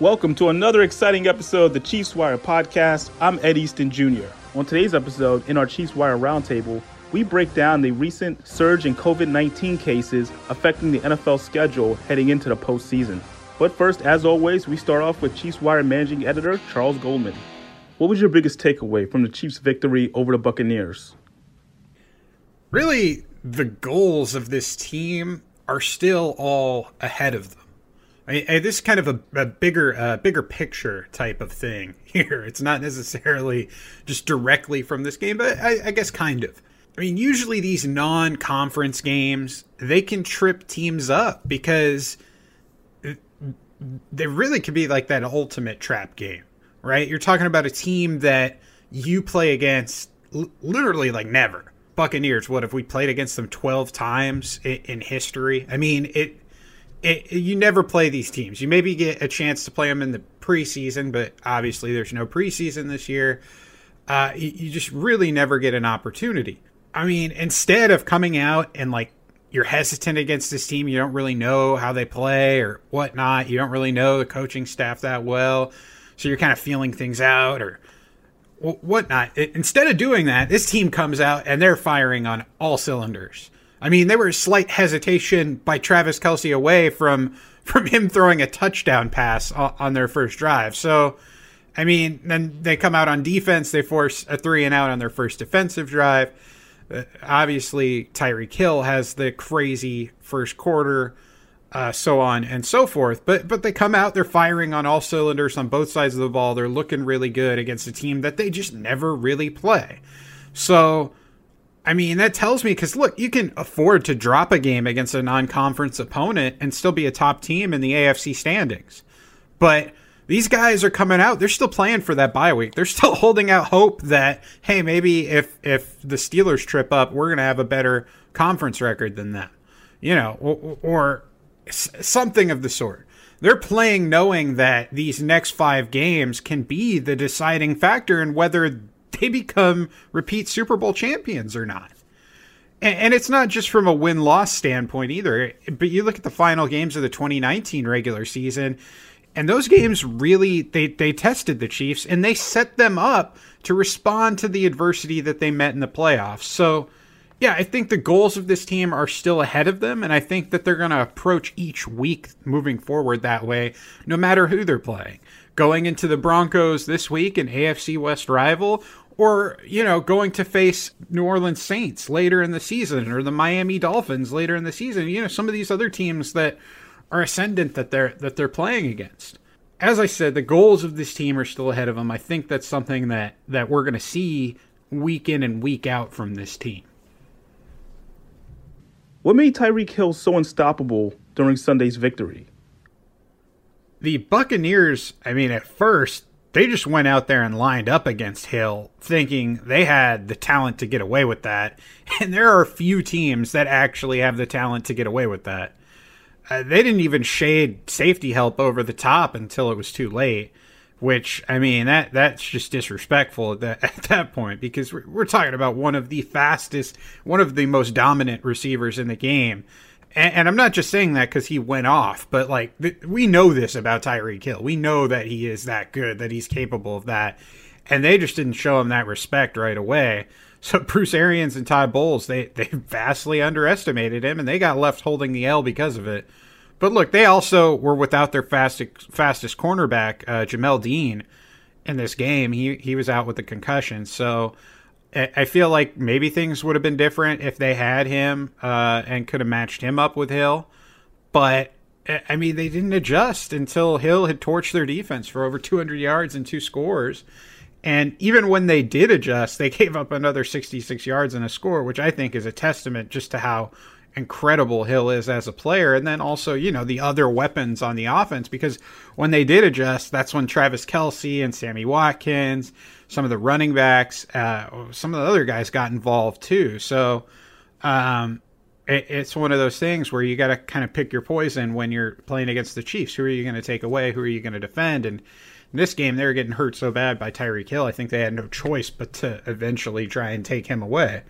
Welcome to another exciting episode of the Chiefs Wire podcast. I'm Ed Easton Jr. On today's episode, in our Chiefs Wire Roundtable, we break down the recent surge in COVID 19 cases affecting the NFL schedule heading into the postseason. But first, as always, we start off with Chiefs Wire managing editor Charles Goldman. What was your biggest takeaway from the Chiefs' victory over the Buccaneers? Really, the goals of this team are still all ahead of them. I mean, this is kind of a, a bigger, uh, bigger picture type of thing here. It's not necessarily just directly from this game, but I, I guess kind of. I mean, usually these non-conference games they can trip teams up because they really could be like that ultimate trap game, right? You're talking about a team that you play against l- literally like never. Buccaneers, what if we played against them 12 times in, in history? I mean, it it, you never play these teams. You maybe get a chance to play them in the preseason, but obviously there's no preseason this year. Uh, you, you just really never get an opportunity. I mean, instead of coming out and like you're hesitant against this team, you don't really know how they play or whatnot. You don't really know the coaching staff that well, so you're kind of feeling things out or whatnot. Instead of doing that, this team comes out and they're firing on all cylinders. I mean, there was slight hesitation by Travis Kelce away from from him throwing a touchdown pass on their first drive. So, I mean, then they come out on defense. They force a three and out on their first defensive drive. Uh, obviously, Tyreek Hill has the crazy first quarter, uh, so on and so forth. But but they come out, they're firing on all cylinders on both sides of the ball. They're looking really good against a team that they just never really play. So I mean, that tells me because look, you can afford to drop a game against a non conference opponent and still be a top team in the AFC standings. But these guys are coming out, they're still playing for that bye week. They're still holding out hope that, hey, maybe if if the Steelers trip up, we're gonna have a better conference record than them. You know, or, or something of the sort. They're playing knowing that these next five games can be the deciding factor in whether they become repeat Super Bowl champions or not. And, it's not just from a win loss standpoint either, but you look at the final games of the 2019 regular season, and those games really they, they tested the Chiefs and they set them up to respond to the adversity that they met in the playoffs. So yeah, I think the goals of this team are still ahead of them, and I think that they're going to approach each week moving forward that way, no matter who they're playing. Going into the Broncos this week, an AFC West rival, or you know going to face New Orleans Saints later in the season or the Miami Dolphins later in the season you know some of these other teams that are ascendant that they're that they're playing against. As I said the goals of this team are still ahead of them. I think that's something that that we're going to see week in and week out from this team. What made Tyreek Hill so unstoppable during Sunday's victory the Buccaneers I mean at first they just went out there and lined up against Hill thinking they had the talent to get away with that. And there are few teams that actually have the talent to get away with that. Uh, they didn't even shade safety help over the top until it was too late, which I mean that that's just disrespectful at that, at that point because we're, we're talking about one of the fastest, one of the most dominant receivers in the game and, and I'm not just saying that because he went off, but like th- we know this about Tyreek Hill. We know that he is that good, that he's capable of that, and they just didn't show him that respect right away. So Bruce Arians and Todd Bowles, they they vastly underestimated him, and they got left holding the L because of it. But look, they also were without their fastest fastest cornerback, uh, Jamel Dean, in this game. He he was out with a concussion, so I feel like maybe things would have been different if they had him uh, and could have matched him up with Hill. But I mean, they didn't adjust until Hill had torched their defense for over 200 yards and two scores. And even when they did adjust, they gave up another 66 yards and a score, which I think is a testament just to how incredible Hill is as a player. And then also, you know, the other weapons on the offense, because when they did adjust, that's when Travis Kelce and Sammy Watkins some of the running backs, uh, some of the other guys got involved too. So um, it, it's one of those things where you got to kind of pick your poison when you're playing against the Chiefs. Who are you going to take away? Who are you going to defend? And in this game, they were getting hurt so bad by Tyreek Hill. I think they had no choice but to eventually try and take him away.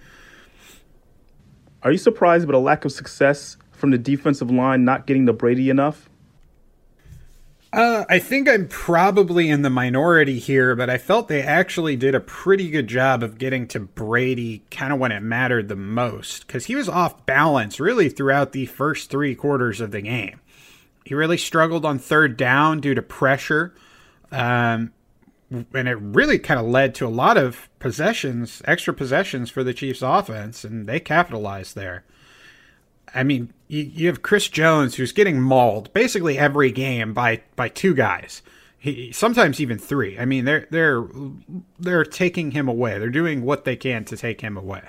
Are you surprised by the lack of success from the defensive line not getting to Brady enough? Uh, I think I'm probably in the minority here, but I felt they actually did a pretty good job of getting to Brady kind of when it mattered the most because he was off balance really throughout the first three quarters of the game. He really struggled on third down due to pressure. Um, and it really kind of led to a lot of possessions, extra possessions for the Chiefs offense, and they capitalized there. I mean, you, you have Chris Jones who's getting mauled basically every game by by two guys. He, sometimes even three. I mean, they're they're they're taking him away. They're doing what they can to take him away.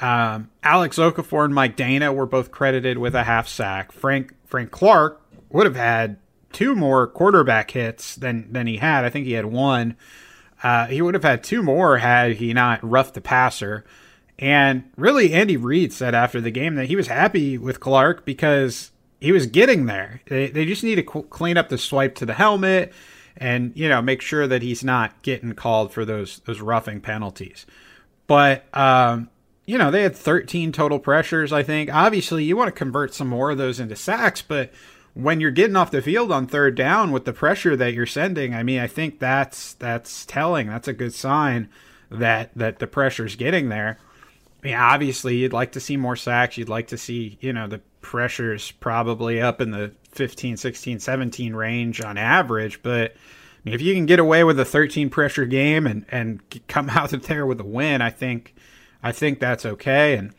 Um, Alex Okafor and Mike Danna were both credited with a half sack. Frank Frank Clark would have had two more quarterback hits than than he had. I think he had one. Uh, he would have had two more had he not roughed the passer. And really, Andy Reid said after the game that he was happy with Clark because he was getting there. They, they just need to clean up the swipe to the helmet and you know make sure that he's not getting called for those those roughing penalties. But um, you know they had 13 total pressures. I think obviously you want to convert some more of those into sacks, but when you're getting off the field on third down with the pressure that you're sending, I mean I think that's that's telling. That's a good sign that that the pressure's getting there. Yeah, obviously you'd like to see more sacks. You'd like to see, you know, the pressures probably up in the 15, 16, 17 range on average. But I mean, if you can get away with a 13 pressure game and, and come out of there with a win, I think, I think that's okay. And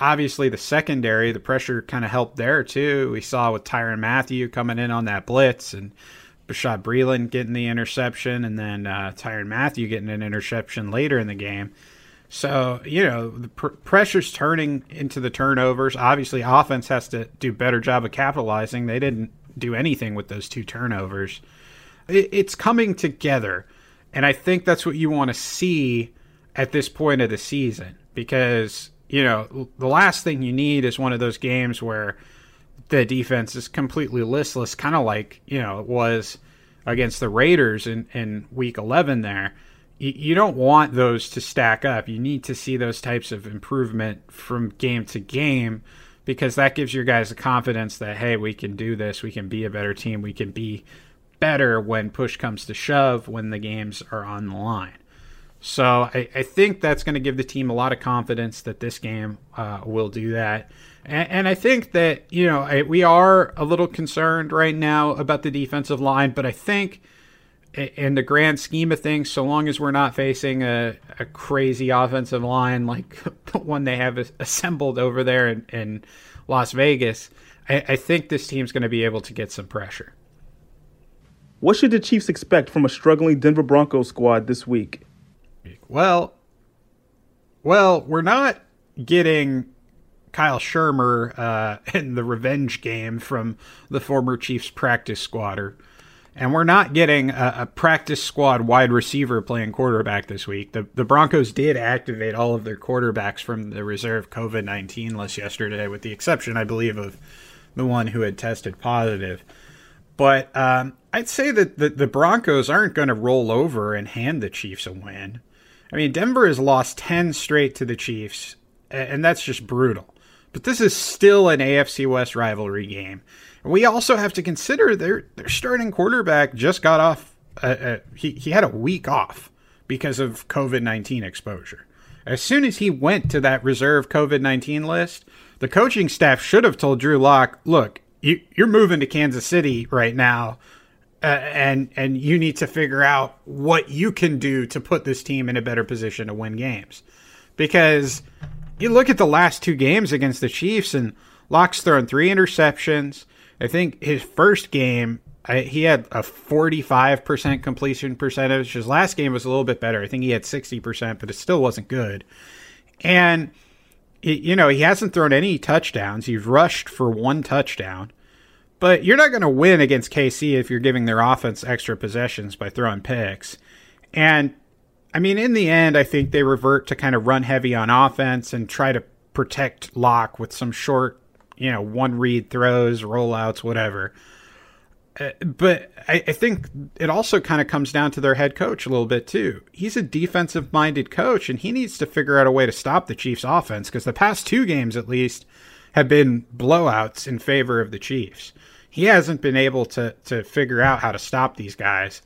obviously the secondary, the pressure kind of helped there too. We saw with Tyrann Mathieu coming in on that blitz and Bashaud Breeland getting the interception and then uh, Tyrann Mathieu getting an interception later in the game. So, you know, the pr- pressure's turning into the turnovers. Obviously, offense has to do better job of capitalizing. They didn't do anything with those two turnovers. It, it's coming together. And I think that's what you want to see at this point of the season because, you know, the last thing you need is one of those games where the defense is completely listless, kind of like, you know, it was against the Raiders in, in week 11 there you don't want those to stack up. You need to see those types of improvement from game to game because that gives your guys the confidence that hey, we can do this. We can be a better team. We can be better when push comes to shove when the games are on the line. So I, I think that's going to give the team a lot of confidence that this game uh, will do that. And, and, I think that you know I, we are a little concerned right now about the defensive line, but I think in the grand scheme of things, so long as we're not facing a, a crazy offensive line like the one they have assembled over there in, in Las Vegas, I, I think this team's going to be able to get some pressure. What should the Chiefs expect from a struggling Denver Broncos squad this week? Well, well, we're not getting Kyle Shurmur uh, in the revenge game from the former Chiefs practice squatter. And we're not getting a, a, practice squad wide receiver playing quarterback this week. The, the Broncos did activate all of their quarterbacks from the reserve COVID 19 list yesterday, with the exception, I believe, of the one who had tested positive. But um, I'd say that the, the Broncos aren't going to roll over and hand the Chiefs a win. I mean, Denver has lost 10 straight to the Chiefs, and that's just brutal. But this is still an AFC West rivalry game. We also have to consider their their starting quarterback just got off. Uh, uh, he he had a week off because of COVID nineteen exposure. As soon as he went to that reserve COVID nineteen list, the coaching staff should have told Drew Lock, "Look, you, you're moving to Kansas City right now." Uh, and and you need to figure out what you can do to put this team in a better position to win games, because you look at the last two games against the Chiefs and Lock's thrown three interceptions. I think his first game, I, he had a 45% completion percentage. His last game was a little bit better. I think he had 60%, but it still wasn't good. And, you know, he hasn't thrown any touchdowns. He's rushed for one touchdown. But you're not going to win against KC if you're giving their offense extra possessions by throwing picks. And, I mean, in the end, I think they revert to kind of run heavy on offense and try to protect Lock with some short you know, one read throws, rollouts, whatever. Uh, but I, I, think it also kind of comes down to their head coach a little bit too. He's a defensive minded coach, and he needs to figure out a way to stop the Chiefs' offense because the past two games, at least, have been blowouts in favor of the Chiefs. he hasn't been able to to figure out how to stop these guys,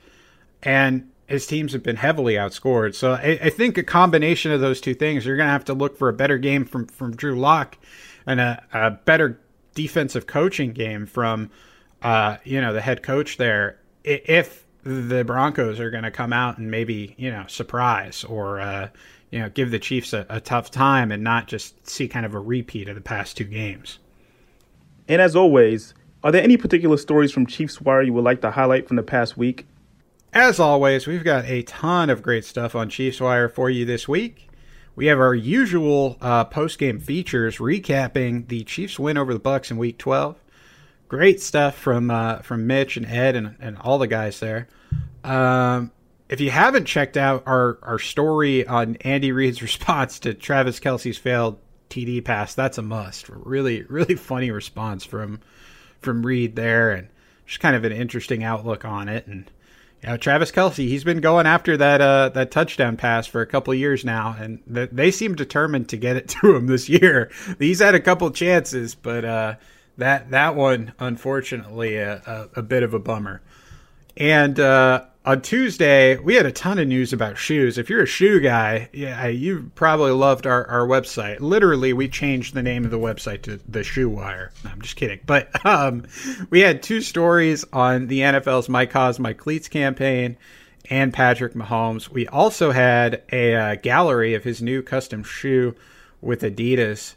and his teams have been heavily outscored. So I, I think a combination of those two things, you're going to have to look for a better game from from Drew Lock and a, a better defensive coaching game from uh, you know the head coach there if the Broncos are going to come out and maybe you know surprise or uh, you know give the Chiefs a, a tough time and not just see kind of a repeat of the past two games. And as always, are there any particular stories from Chiefs Wire you would like to highlight from the past week? As always, we've got a ton of great stuff on Chiefs Wire for you this week. We have our usual uh, post-game features recapping the Chiefs' win over the Bucks in Week 12. Great stuff from uh, from Mitch and Ed and, and all the guys there. Um, if you haven't checked out our, our story on Andy Reid's response to Travis Kelce's failed TD pass, that's a must. Really, really funny response from from Reid there, and just kind of an interesting outlook on it. And you know, Travis Kelce, he's been going after that uh, that touchdown pass for a couple years now, and th- they seem determined to get it to him this year. He's had a couple chances, but uh, that that one, unfortunately, a, a, a bit of a bummer. And uh, on Tuesday, we had a ton of news about shoes. If you're a shoe guy, yeah, you probably loved our, our website. Literally, we changed the name of the website to the Shoe Wire. No, I'm just kidding. But um, we had two stories on the NFL's My Cause, My Cleats campaign and Patrick Mahomes. We also had a uh, gallery of his new custom shoe with Adidas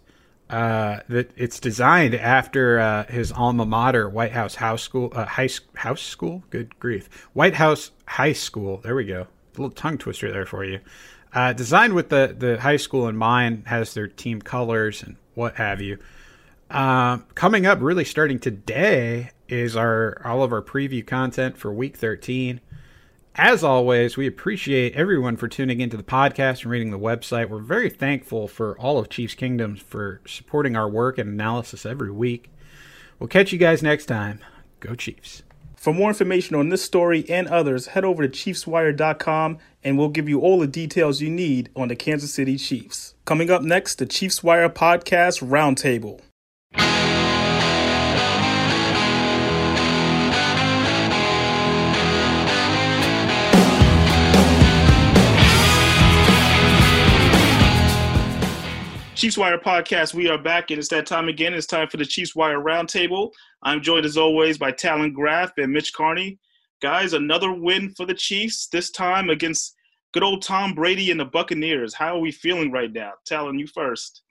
uh, that it's designed after uh, his alma mater, White House House School, uh, high house school. Good grief, White House High School. There we go. A little tongue twister there for you. Uh, designed with the the high school in mind, has their team colors and what have you. Uh, coming up, really starting today, is our all of our preview content for Week 13. As always, we appreciate everyone for tuning into the podcast and reading the website. We're very thankful for all of Chiefs Kingdoms for supporting our work and analysis every week. We'll catch you guys next time. Go Chiefs. For more information on this story and others, head over to ChiefsWire.com and we'll give you all the details you need on the Kansas City Chiefs. Coming up next, the Chiefs Wire Podcast Roundtable. Chiefs Wire podcast. We are back, and it's that time again. It's time for the Chiefs Wire Roundtable. I'm joined as always by Talon Graff and Mitch Carney. Guys, another win for the Chiefs. This time against good old Tom Brady and the Buccaneers. How are we feeling right now? Talon, you first.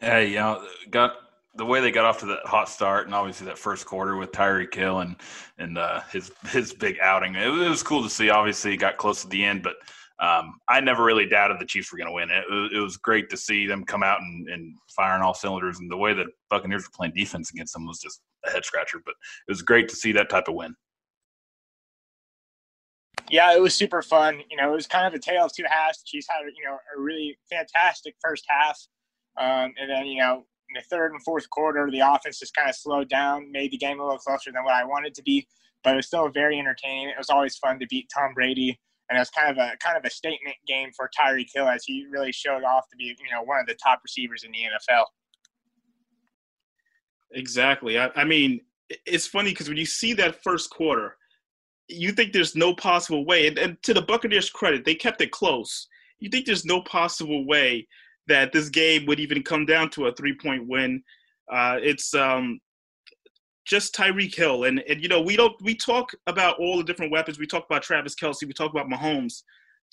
Hey, you know, got the way they got off to that hot start, and obviously that first quarter with Tyreek Hill and and uh, his his big outing. It was, it was cool to see. Obviously, got close to the end, but um, I never really doubted the Chiefs were going to win. It, it, was great to see them come out and, and firing all cylinders, and the way that Buccaneers were playing defense against them was just a head scratcher. But it was great to see that type of win. Yeah, it was super fun. You know, it was kind of a tale of two halves. Chiefs had you know a really fantastic first half, um, and then you know in the third and fourth quarter, the offense just kind of slowed down, made the game a little closer than what I wanted to be. But it was still very entertaining. It was always fun to beat Tom Brady and it was kind of a kind of a statement game for Tyreek Hill as he really showed off to be you know one of the top receivers in the NFL. Exactly. I, I mean, it's funny because when you see that first quarter, you think there's no possible way, and, and to the Buccaneers' credit, they kept it close. You think there's no possible way that this game would even come down to a three-point win. Uh, it's um, just Tyreek Hill. And, and, you know, we don't, we talk about all the different weapons. We talk about Travis Kelce, We talk about Mahomes.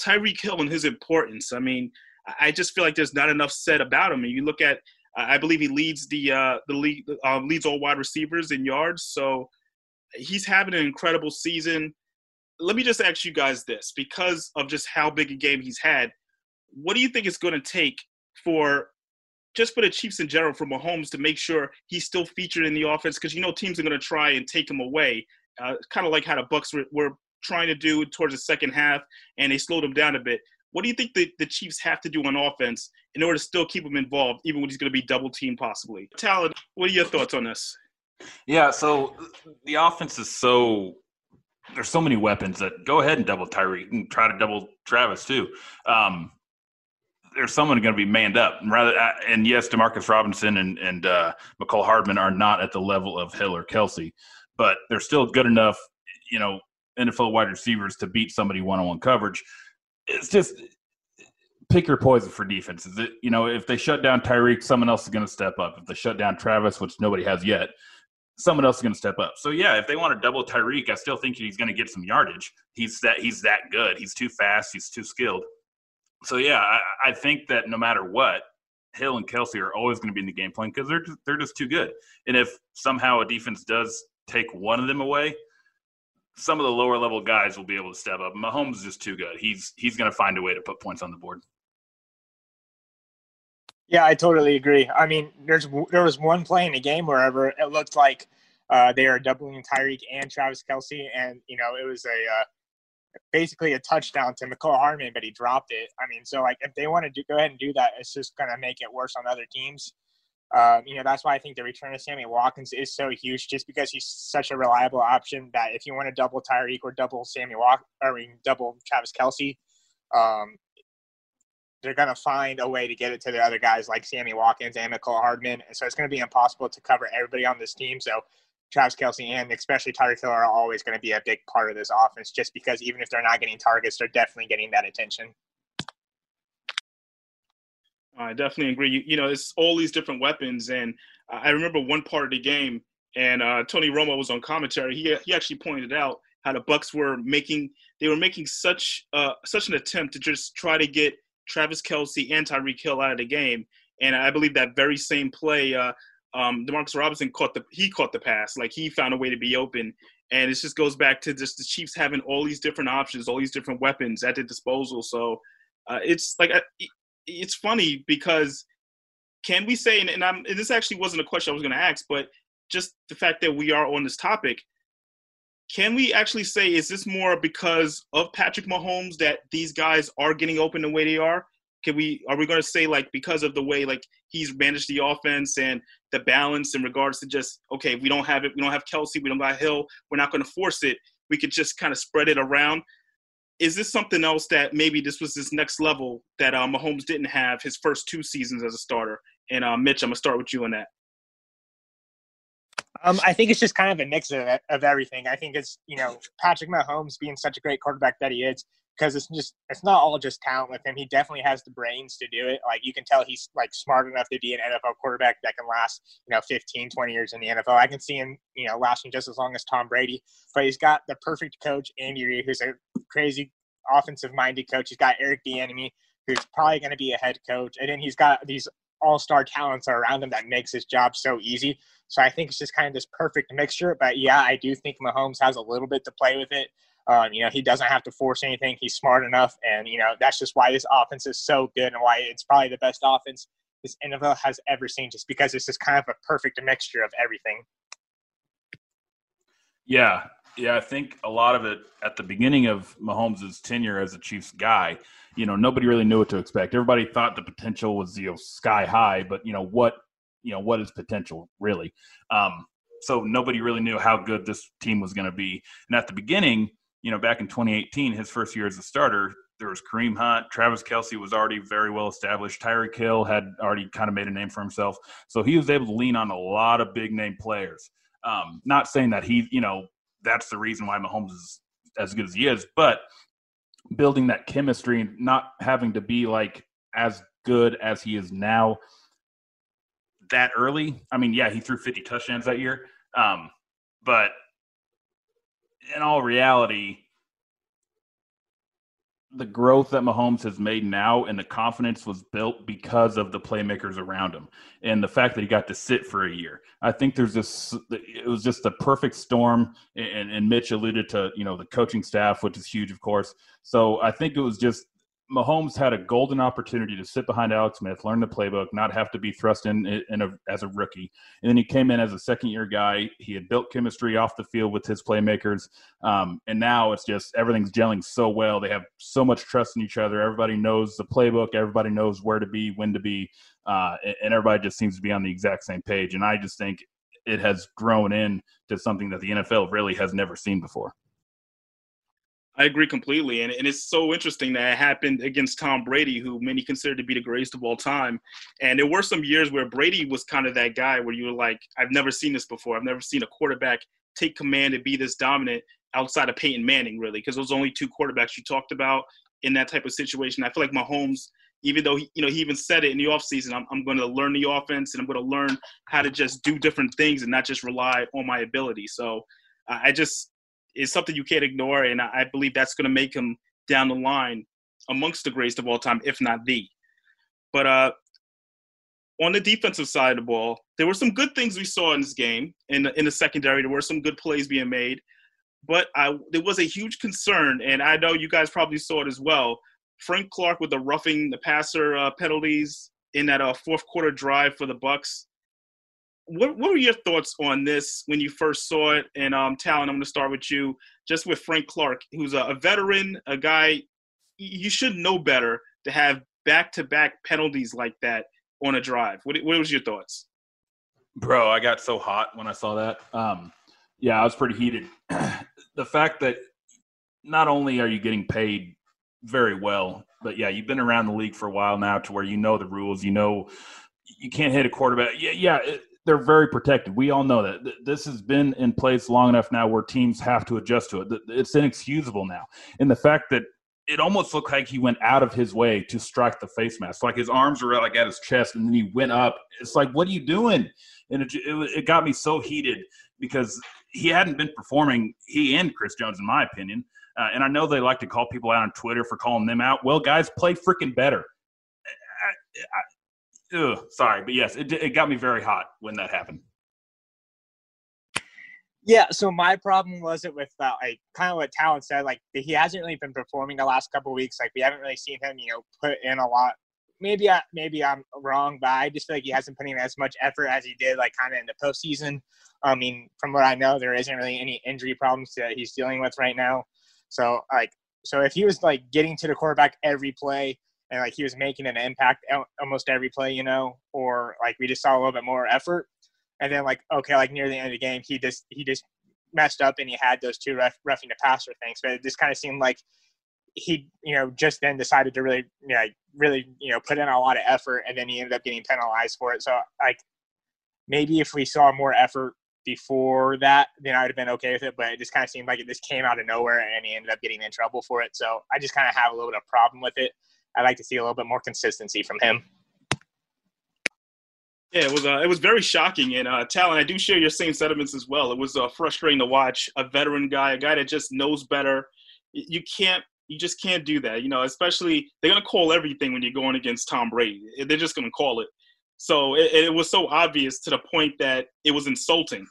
Tyreek Hill and his importance. I mean, I just feel like there's not enough said about him. And you look at, I believe he leads the, uh, the league, um, leads all wide receivers in yards. So he's having an incredible season. Let me just ask you guys this because of just how big a game he's had. What do you think it's going to take for just for the Chiefs in general, for Mahomes to make sure he's still featured in the offense because you know teams are going to try and take him away, uh, kind of like how the Bucks were, were, trying to do towards the second half, and they slowed him down a bit. What do you think the, the Chiefs have to do on offense in order to still keep him involved, even when he's going to be double teamed possibly? Talon, what are your thoughts on this? Yeah, so the offense is so there's so many weapons that go ahead and double Tyreek and try to double Travis too. Um, there's someone going to be manned up. And rather, uh, and yes, Demarcus Robinson and and uh, Mecole Hardman are not at the level of Hill or Kelce, but they're still good enough, you know, NFL wide receivers to beat somebody one on one coverage. It's just pick your poison for defenses. You know, if they shut down Tyreek, someone else is going to step up. If they shut down Travis, which nobody has yet, someone else is going to step up. So yeah, if they want to double Tyreek, I still think he's going to get some yardage. He's that he's that good. He's too fast. He's too skilled so yeah, I, I, think that no matter what, Hill and Kelce are always going to be in the game plan because they're just, they're just too good. And if somehow a defense does take one of them away, some of the lower level guys will be able to step up. Mahomes is just too good. He's he's going to find a way to put points on the board. Yeah, I totally agree. I mean, there's there was one play in the game wherever it looked like uh, they are doubling Tyreek and Travis Kelce, and you know it was a uh, basically a touchdown to Mecole Hardman, but he dropped it. I mean, so like if they want to do, go ahead and do that, it's just going to make it worse on other teams. Um, you know, that's why I think the return of Sammy Watkins is so huge, just because he's such a reliable option that if you want to double Tyreek or double Sammy Walk, I mean, double Travis Kelce, um, they're going to find a way to get it to the other guys like Sammy Watkins and Mecole Hardman. And so it's going to be impossible to cover everybody on this team. So Travis Kelce and especially Tyreek Hill are always going to be a big part of this offense just because even if they're not getting targets, they're definitely getting that attention. I definitely agree. You, you know, it's all these different weapons. And I remember one part of the game, and uh, Tony Romo was on commentary. He, he actually pointed out how the Bucks were making they were making such uh, such an attempt to just try to get Travis Kelce and Tyreek Hill out of the game. And I believe that very same play, uh, um, Demarcus Robinson caught the he caught the pass. Like he found a way to be open, and it just goes back to just the Chiefs having all these different options, all these different weapons at their disposal. So uh, it's like it's funny because can we say and, and, I'm, and this actually wasn't a question I was going to ask, but just the fact that we are on this topic, can we actually say is this more because of Patrick Mahomes that these guys are getting open the way they are? Can we are we going to say like because of the way like he's managed the offense and the balance in regards to just okay we don't have it we don't have kelce we don't got Hill we're not going to force it we could just kind of spread it around. Is this something else that maybe this was this next level that uh, Mahomes didn't have his first two seasons as a starter? And uh, Mitch I'm gonna start with you on that. Um, I think it's just kind of a mix of, of everything. I think it's you know Patrick Mahomes being such a great quarterback that he is because it's just it's not all just talent with him. He definitely has the brains to do it. Like you can tell he's like smart enough to be an NFL quarterback that can last, you know, 15, 20 years in the NFL. I can see him, you know, lasting just as long as Tom Brady. But he's got the perfect coach, Andy Reid, who's a crazy offensive minded coach. He's got Eric Bieniemy, who's probably going to be a head coach, and then he's got these all star talents around him that makes his job so easy. So I think it's just kind of this perfect mixture. But yeah, I do think Mahomes has a little bit to play with it. Um, you know, he doesn't have to force anything. He's smart enough, and you know that's just why this offense is so good and why it's probably the best offense this NFL has ever seen. Just because it's just kind of a perfect mixture of everything. Yeah, yeah, I think a lot of it at the beginning of Mahomes' tenure as a Chiefs guy, you know, nobody really knew what to expect. Everybody thought the potential was you know sky high, but you know what, you know what is potential really. Um, so nobody really knew how good this team was going to be. And at the beginning, you know, back in 2018, his first year as a starter, there was Kareem Hunt. Travis Kelce was already very well established. Tyreek Hill had already kind of made a name for himself. So he was able to lean on a lot of big name players. Um, not saying that he, you know, that's the reason why Mahomes is as good as he is, but building that chemistry and not having to be like as good as he is now that early. I mean, yeah, he threw 50 touchdowns that year. Um, but in all reality, the growth that Mahomes has made now and the confidence was built because of the playmakers around him and the fact that he got to sit for a year. I think there's this, it was just a perfect storm. And, and Mitch alluded to, you know, the coaching staff, which is huge, of course. So I think it was just Mahomes had a golden opportunity to sit behind Alex Smith, learn the playbook, not have to be thrust in, in a, as a rookie. And then he came in as a second year guy. He had built chemistry off the field with his playmakers. Um, and now it's just everything's gelling so well. They have so much trust in each other. Everybody knows the playbook, everybody knows where to be, when to be. Uh, and everybody just seems to be on the exact same page. And I just think it has grown into something that the NFL really has never seen before. I agree completely. And, and it's so interesting that it happened against Tom Brady, who many consider to be the greatest of all time. And there were some years where Brady was kind of that guy where you were like, I've never seen this before. I've never seen a quarterback take command and be this dominant outside of Peyton Manning, really, because those only two quarterbacks you talked about in that type of situation. I feel like Mahomes, even though he, you know, he even said it in the offseason, I'm, I'm going to learn the offense and I'm going to learn how to just do different things and not just rely on my ability. So uh, I just is something you can't ignore, and I believe that's going to make him down the line amongst the greatest of all time, if not the. But uh, on the defensive side of the ball, there were some good things we saw in this game. In the, in the secondary, there were some good plays being made, but I, there was a huge concern, and I know you guys probably saw it as well. Frank Clark with the roughing the passer uh, penalties in that uh, fourth quarter drive for the Bucks what, what were your thoughts on this when you first saw it? And um, Talon, I'm going to start with you, just with Frank Clark, who's a, a veteran, a guy you should know better to have back-to-back penalties like that on a drive. What, what was your thoughts? Bro, I got so hot when I saw that. Um, yeah, I was pretty heated. the fact that not only are you getting paid very well, but yeah, you've been around the league for a while now to where you know the rules. You know you can't hit a quarterback. Yeah, yeah. It, they're very protected. We all know that. This has been in place long enough now where teams have to adjust to it. It's inexcusable now. And the fact that it almost looked like he went out of his way to strike the face mask. Like his arms were like at his chest and then he went up. It's like, what are you doing? And it, it, it got me so heated because he hadn't been performing, he and Chris Jones, in my opinion. Uh, and I know they like to call people out on Twitter for calling them out. Well, guys, play freaking better. I, I, ugh, sorry, but yes, it, it got me very hot when that happened. Yeah, so my problem was it with uh, like kind of what Talon said, like he hasn't really been performing the last couple weeks. Like we haven't really seen him, you know, put in a lot. Maybe I maybe I'm wrong, but I just feel like he hasn't put in as much effort as he did, like kind of in the postseason. I mean, from what I know, there isn't really any injury problems that he's dealing with right now. So like, so if he was like getting to the quarterback every play, and like he was making an impact almost every play, you know, or like we just saw a little bit more effort. And then like okay, like near the end of the game, he just he just messed up and he had those two ref, roughing the passer things. But it just kind of seemed like he you know just then decided to really you know really you know put in a lot of effort, and then he ended up getting penalized for it. So like maybe if we saw more effort before that, then I would have been okay with it. But it just kind of seemed like it just came out of nowhere, and he ended up getting in trouble for it. So I just kind of have a little bit of problem with it. I'd like to see a little bit more consistency from him. Yeah, it was uh, it was very shocking. And uh, Talon, I do share your same sentiments as well. It was uh, frustrating to watch a veteran guy, a guy that just knows better. You can't, you just can't do that. You know, especially they're gonna call everything when you're going against Tom Brady. They're just gonna call it. So it, it was so obvious to the point that it was insulting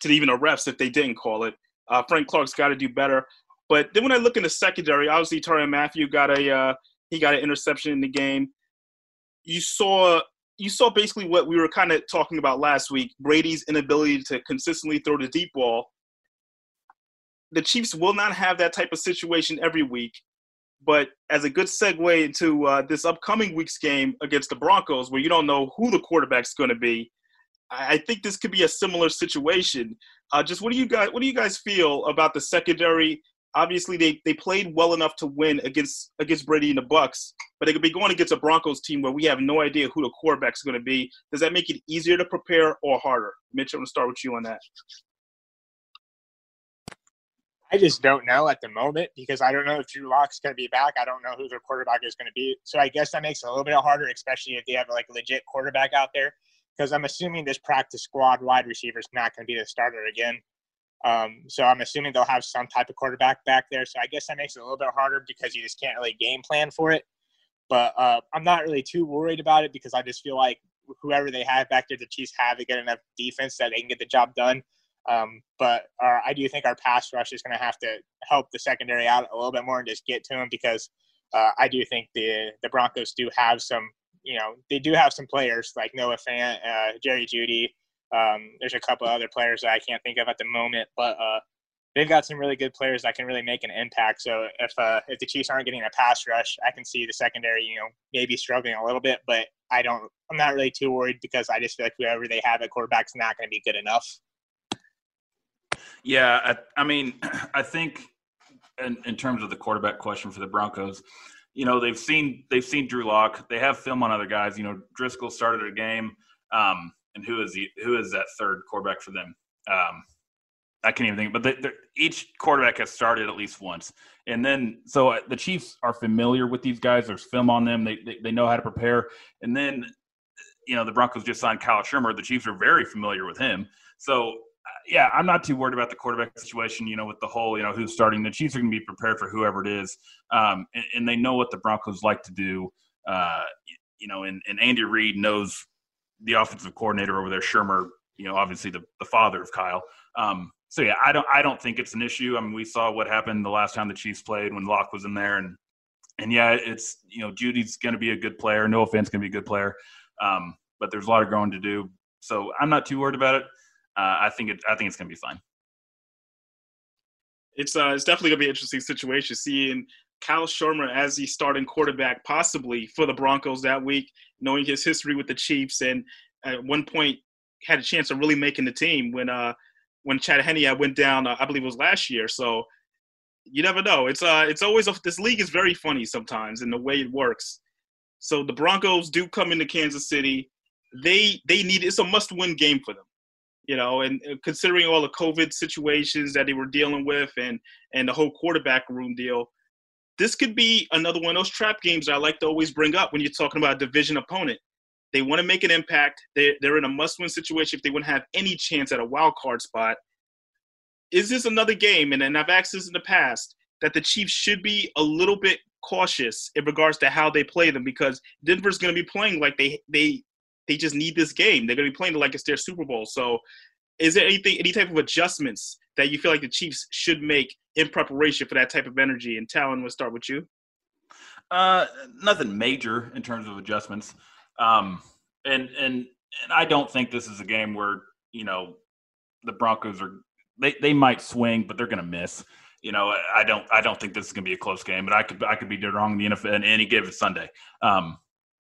to even the refs if they didn't call it. Uh, Frank Clark's got to do better. But then when I look in the secondary, obviously Tyrann Mathieu got a uh, he got an interception in the game. You saw you saw basically what we were kind of talking about last week Brady's inability to consistently throw the deep ball. The Chiefs will not have that type of situation every week. But as a good segue into uh, this upcoming week's game against the Broncos, where you don't know who the quarterback's going to be, I think this could be a similar situation. Uh, just what do you guys what do you guys feel about the secondary obviously they, they played well enough to win against against Brady and the Bucks, but they could be going against a Broncos team where we have no idea who the quarterback's going to be. Does that make it easier to prepare or harder? Mitch, I'm going to start with you on that. I just don't know at the moment because I don't know if Drew Lock's going to be back. I don't know who their quarterback is going to be. So I guess that makes it a little bit harder, especially if they have like a legit quarterback out there. Because I'm assuming this practice squad wide receiver is not going to be the starter again. Um, so I'm assuming they'll have some type of quarterback back there. So I guess that makes it a little bit harder because you just can't really game plan for it. But uh, I'm not really too worried about it because I just feel like whoever they have back there, the Chiefs have a good enough defense that they can get the job done. Um, but our, I do think our pass rush is going to have to help the secondary out a little bit more and just get to them because uh, I do think the the Broncos do have some, you know, they do have some players like Noah Fant, uh, Jerry Jeudy, um, there's a couple other players that I can't think of at the moment, but uh, they've got some really good players that can really make an impact. So if uh, if the Chiefs aren't getting a pass rush, I can see the secondary, you know, maybe struggling a little bit. But I don't, I'm not really too worried because I just feel like whoever they have at quarterback's not going to be good enough. Yeah, I, I mean, I think in, in terms of the quarterback question for the Broncos, you know they've seen they've seen Drew Lock. They have film on other guys. You know Driskel started a game, um, and who is he, who is that third quarterback for them? Um, I can't even think. But they, each quarterback has started at least once, and then so uh, the Chiefs are familiar with these guys. There's film on them. They, they they know how to prepare, and then you know the Broncos just signed Kyle Shurmur. The Chiefs are very familiar with him. So yeah, I'm not too worried about the quarterback situation. You know, with the whole, you know, who's starting. The Chiefs are going to be prepared for whoever it is, um, and, and, they know what the Broncos like to do. Uh, you know, and, and Andy Reid knows the offensive coordinator over there, Shurmur. You know, obviously the the father of Kyle. Um, so yeah, I don't I don't think it's an issue. I mean, we saw what happened the last time the Chiefs played when Lock was in there, and and yeah, it's you know Jeudy's going to be a good player. Noah Fant's, going to be a good player, um, but there's a lot of growing to do. So I'm not too worried about it uh, I think it. I think it's going to be fine. It's uh, it's definitely going to be an interesting situation seeing Kyle Shurmur as the starting quarterback, possibly for the Broncos that week, knowing his history with the Chiefs, and at one point had a chance of really making the team when uh when Chad Henne went down. Uh, I believe it was last year. So you never know. It's uh it's always a, this league is very funny sometimes in the way it works. So the Broncos do come into Kansas City. They they need it's a must win game for them you know, and considering all the COVID situations that they were dealing with and and the whole quarterback room deal, this could be another one of those trap games I like to always bring up when you're talking about a division opponent. They want to make an impact. They're, they're in a must-win situation if they to have any chance at a wild card spot. Is this another game? And, and I've asked this in the past that the Chiefs should be a little bit cautious in regards to how they play them because Denver's going to be playing like they they they just need this game. They're going to be playing like it's their Super Bowl. So, is there anything, any type of adjustments that you feel like the Chiefs should make in preparation for that type of energy? And Talon, we'll start with you. Uh, nothing major in terms of adjustments. Um, and and and I don't think this is a game where you know the Broncos are they they might swing, but they're going to miss. You know, I don't I don't think this is going to be a close game, but I could I could be dead wrong in the NFL in any given Sunday. Um,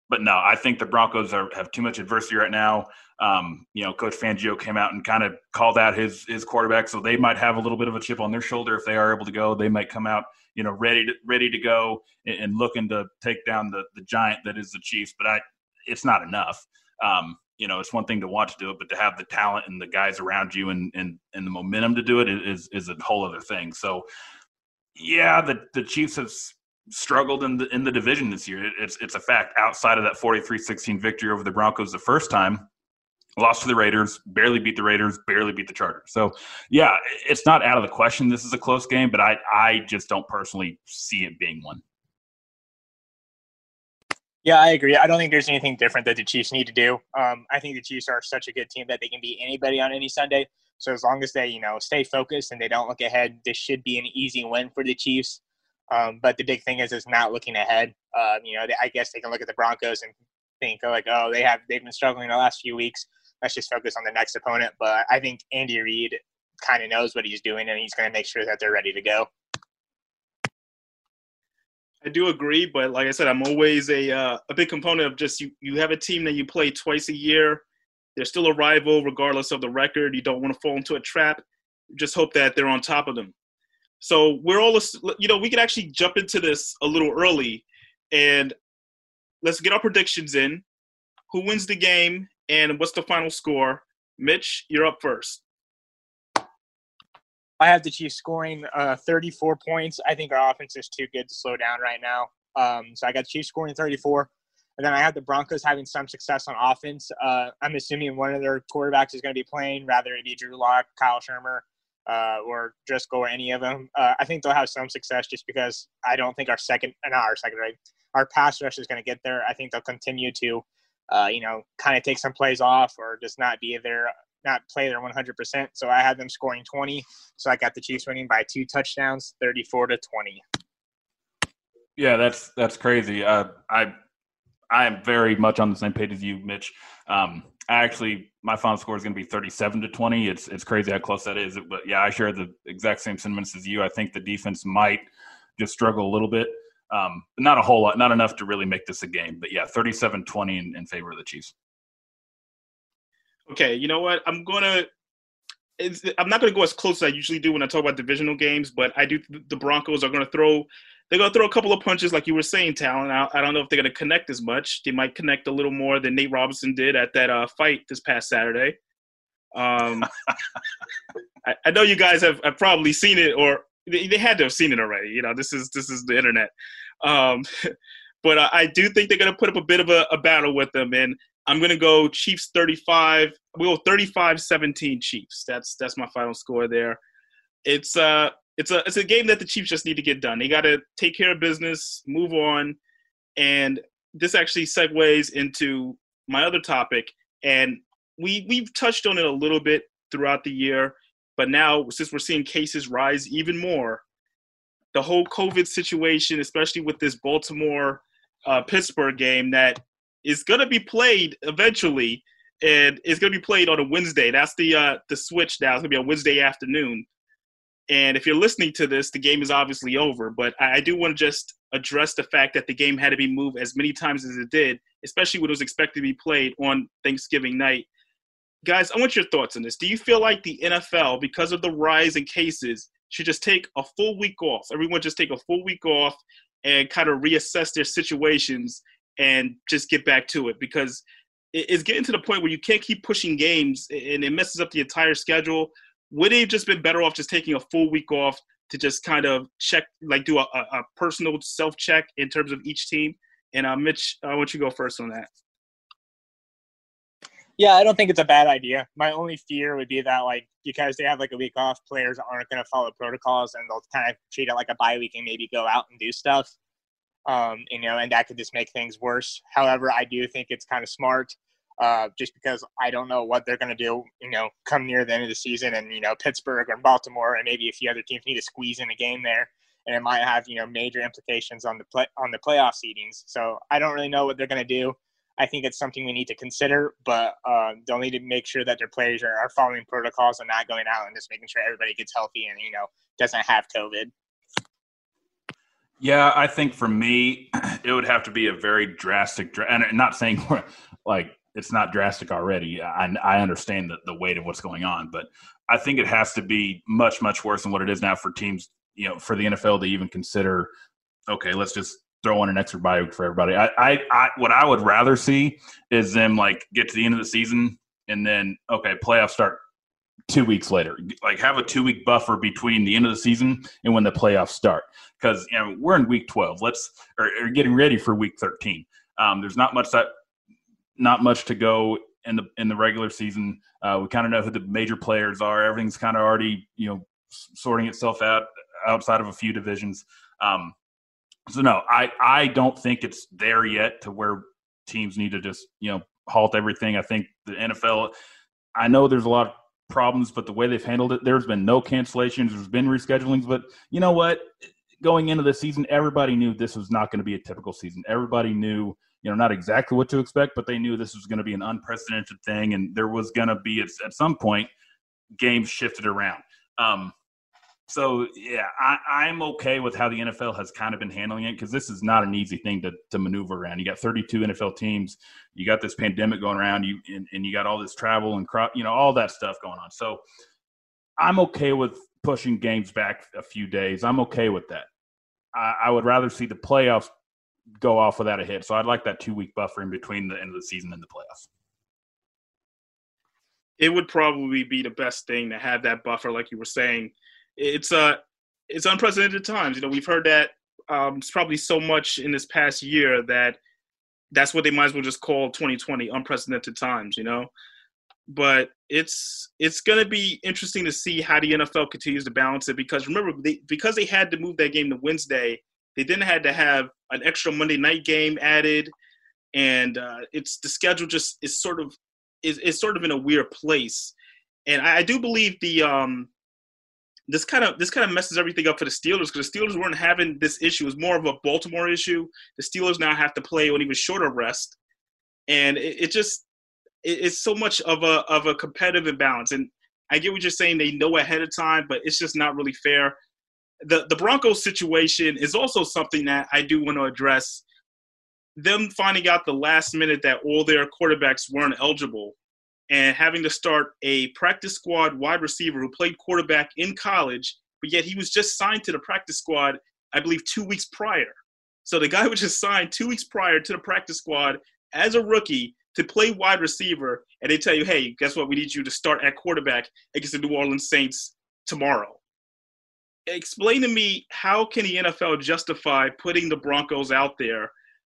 but no, I think the Broncos are, have too much adversity right now. Um, you know, Coach Fangio came out and kind of called out his his quarterback, so they might have a little bit of a chip on their shoulder if they are able to go. They might come out, you know, ready to ready to go and, and looking to take down the the giant that is the Chiefs. But I, it's not enough. Um, you know, it's one thing to want to do it, but to have the talent and the guys around you and and and the momentum to do it is is a whole other thing. So, yeah, the the Chiefs have struggled in the in the division this year. It's it's a fact. Outside of that 43-16 victory over the Broncos the first time, lost to the Raiders, barely beat the Raiders, barely beat the Chargers. So, yeah, it's not out of the question. This is a close game, but I I just don't personally see it being one. Yeah, I agree. I don't think there's anything different that the Chiefs need to do. Um, I think the Chiefs are such a good team that they can beat anybody on any Sunday. So as long as they, you know, stay focused and they don't look ahead, this should be an easy win for the Chiefs. Um, but the big thing is is not looking ahead. Um, you know, they, I guess they can look at the Broncos and think oh, like, oh, they have they've been struggling the last few weeks. Let's just focus on the next opponent. But I think Andy Reid kind of knows what he's doing, and he's going to make sure that they're ready to go. I do agree, but like I said, I'm always a uh, a big component of just you. You have a team that you play twice a year. They're still a rival, regardless of the record. You don't want to fall into a trap. just hope that they're on top of them. So we're all, you know, we could actually jump into this a little early and let's get our predictions in. Who wins the game and what's the final score? Mitch, you're up first. I have the Chiefs scoring uh, 34 points. I think our offense is too good to slow down right now. Um, so I got Chiefs scoring 34. And then I have the Broncos having some success on offense. Uh, I'm assuming one of their quarterbacks is going to be playing, rather it be Drew Lock, Kyle Shurmur, uh, or Driskel or any of them. Uh, I think they'll have some success just because I don't think our second, uh, not our second, right? Our pass rush is going to get there. I think they'll continue to, uh, you know, kind of take some plays off or just not be there, not play their 100%. So I had them scoring 20. So I got the Chiefs winning by two touchdowns, 34 to 20. Yeah, that's that's crazy. Uh, I I am very much on the same page as you, Mitch. Um, actually my final score is going to be 37 to 20 it's it's crazy how close that is but yeah i share the exact same sentiments as you i think the defense might just struggle a little bit um, not a whole lot not enough to really make this a game but yeah 37 20 in, in favor of the chiefs okay you know what i'm gonna I'm not going to go as close as I usually do when I talk about divisional games, but I do. The Broncos are going to throw. They're going to throw a couple of punches, like you were saying, Talon. I, I don't know if they're going to connect as much. They might connect a little more than Nate Robinson did at that uh, fight this past Saturday. Um, I, I, know you guys have, have, probably seen it, or they, they, had to have seen it already. You know, this is this is the internet. Um, but I, I do think they're going to put up a bit of a, a battle with them, and I'm going to go Chiefs 35. We'll 35-17 Chiefs. That's that's my final score there. It's uh it's a it's a game that the Chiefs just need to get done. They got to take care of business, move on, and this actually segues into my other topic. And we we've touched on it a little bit throughout the year, but now since we're seeing cases rise even more, the whole COVID situation, especially with this Baltimore uh, Pittsburgh game that is going to be played eventually, and it's going to be played on a Wednesday. That's the uh, the switch now. It's going to be a Wednesday afternoon. And if you're listening to this, the game is obviously over. But I, do want to just address the fact that the game had to be moved as many times as it did, especially when it was expected to be played on Thanksgiving night. Guys, I want your thoughts on this. Do you feel like the NFL, because of the rise in cases, should just take a full week off? Everyone just take a full week off and kind of reassess their situations and just get back to it because it's getting to the point where you can't keep pushing games and it messes up the entire schedule. Would they have just been better off just taking a full week off to just kind of check, like do a, a personal self check in terms of each team? And uh, Mitch, I want you to go first on that. Yeah, I don't think it's a bad idea. My only fear would be that, like, because they have like a week off, players aren't going to follow protocols and they'll kind of treat it like a bye week and maybe go out and do stuff um, you know, and that could just make things worse. However, I do think it's kind of smart, uh, just because I don't know what they're going to do, you know, come near the end of the season, and you know, Pittsburgh and Baltimore and maybe a few other teams need to squeeze in a game there, and it might have you know major implications on the play on the playoff seedings. So I don't really know what they're going to do. I think it's something we need to consider, but uh, they'll need to make sure that their players are, are following protocols and not going out and just making sure everybody gets healthy and you know doesn't have COVID. Yeah, I think for me, it would have to be a very drastic, and not saying like it's not drastic already. I, I understand the, the weight of what's going on, but I think it has to be much, much worse than what it is now for teams, you know, for the NFL to even consider, okay, let's just throw in an extra bye week for everybody. I, I, I, what I would rather see is them like get to the end of the season and then, okay, playoffs start two weeks later. Like have a two week buffer between the end of the season and when the playoffs start. Because you know we're in week twelve. Let's or, or getting ready for week thirteen. Um, there's not much that not much to go in the in the regular season. Uh, we kind of know who the major players are. Everything's kind of already you know sorting itself out outside of a few divisions. Um, so no, I I don't think it's there yet to where teams need to just you know halt everything. I think the NFL. I know there's a lot of problems, but the way they've handled it, there's been no cancellations, there's been reschedulings. But you know what? Going into the season, everybody knew this was not going to be a typical season. Everybody knew, you know, not exactly what to expect, but they knew this was going to be an unprecedented thing, and there was going to be at, at some point games shifted around. Um, so yeah, I, am okay with how the NFL has kind of been handling it because this is not an easy thing to, to maneuver around. You got 32 NFL teams, you got this pandemic going around, you and, and you got all this travel and crop, you know, all that stuff going on. So I'm okay with pushing games back a few days. I'm okay with that. I, I would rather see the playoffs go off without a hit. So I'd like that two week buffer in between the end of the season and the playoffs. It would probably be the best thing to have that buffer, like you were saying it's uh it's unprecedented times. You know, we've heard that um, it's probably so much in this past year that that's what they might as well just call 2020 unprecedented times. You know, but it's it's going to be interesting to see how the NFL continues to balance it because remember they, because they had to move that game to Wednesday, they then had to have an extra Monday night game added, and uh, it's the schedule just is sort of is, is sort of in a weird place. And I, I do believe the um, this kind of this kind of messes everything up for the Steelers because the Steelers weren't having this issue. It was more of a Baltimore issue. The Steelers now have to play on even shorter rest, and it, it just it, it's so much of a of a competitive imbalance. And I get what you're saying; they know ahead of time, but it's just not really fair. The the Broncos situation is also something that I do want to address. Them finding out the last minute that all their quarterbacks weren't eligible and having to start a practice squad wide receiver who played quarterback in college, but yet he was just signed to the practice squad, I believe, two weeks prior. So the guy was just signed two weeks prior to the practice squad as a rookie to play wide receiver, and they tell you, hey, guess what? We need you to start at quarterback against the New Orleans Saints tomorrow. Explain to me how can the NFL justify putting the Broncos out there,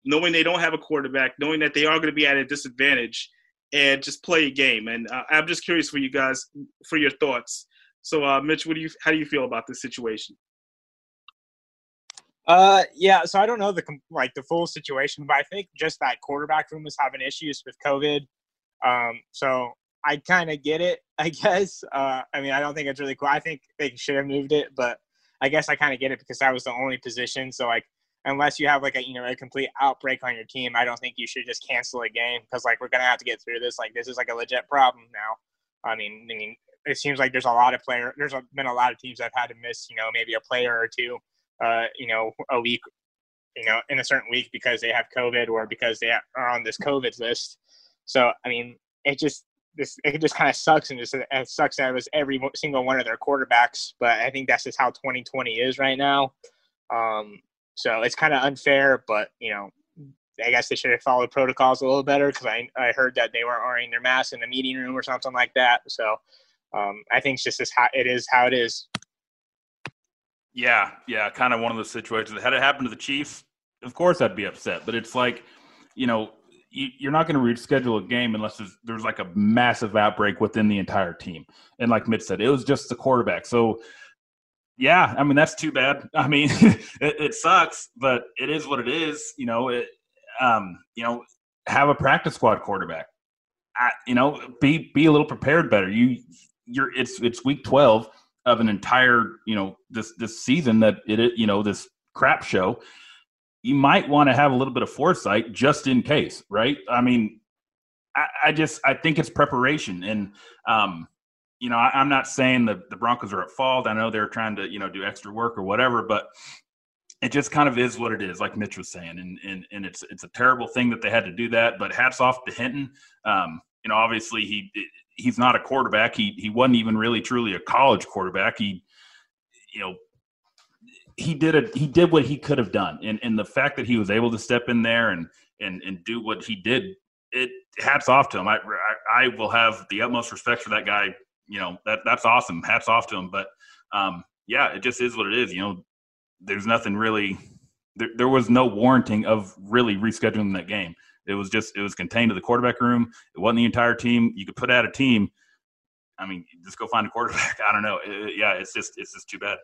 knowing they don't have a quarterback, knowing that they are going to be at a disadvantage, and just play a game. And uh, I'm just curious for you guys for your thoughts. So, uh, Mitch, what do you how do you feel about this situation? Uh, yeah. So I don't know the like the full situation, but I think just that quarterback room was having issues with COVID. Um, so I kind of get it, I guess. Uh, I mean, I don't think it's really cool. I think they should have moved it, but I guess I kind of get it because that was the only position. So like, unless you have like a you know a complete outbreak on your team, I don't think you should just cancel a game because like we're gonna have to get through this. Like this is like a legit problem now. I mean, I mean, it seems like there's a lot of player. There's been a lot of teams that have had to miss you know maybe a player or two, uh, you know, a week, you know, in a certain week because they have COVID or because they are on this COVID list. So I mean, it just this it just kind of sucks and just it sucks that it was every single one of their quarterbacks. But I think that's just how 2020 is right now. Um, so it's kind of unfair, but you know, I guess they should have followed protocols a little better because I, I heard that they weren't wearing their masks in the meeting room or something like that. So um, I think it's just this how it is how it is. Yeah, yeah, kind of one of those situations. Had it happened to the Chiefs, of course I'd be upset. But it's like, you know, you, are not going to reschedule a game unless there's, there's like a massive outbreak within the entire team. And like Mitch said, it was just the quarterback. So yeah, I mean that's too bad. I mean, it, it, sucks, but it is what it is. You know, it, um, you know, have a practice squad quarterback. I, you know, be be a little prepared better. You, you're it's it's week twelve of an entire you know this this season that it you know this crap show. You might want to have a little bit of foresight just in case, right? I mean, I, I just I think it's preparation and um, you know, I, am not saying that the Broncos are at fault. I know they're trying to, you know, do extra work or whatever, but it just kind of is what it is, like Mitch was saying. And and and it's it's a terrible thing that they had to do that. But hats off to Hinton. Um, you know, obviously he he's not a quarterback. He he wasn't even really truly a college quarterback. He, you know, he did a he did what he could have done, and and the fact that he was able to step in there and and and do what he did, it hats off to him. I I, I will have the utmost respect for that guy you know that that's awesome. Hats off to him. But um, yeah, it just is what it is. You know, there's nothing really. There, there was no warranting of really rescheduling that game. It was just it was contained to the quarterback room. It wasn't the entire team. You could put out a team. I mean, just go find a quarterback. I don't know. It, yeah, it's just it's just too bad.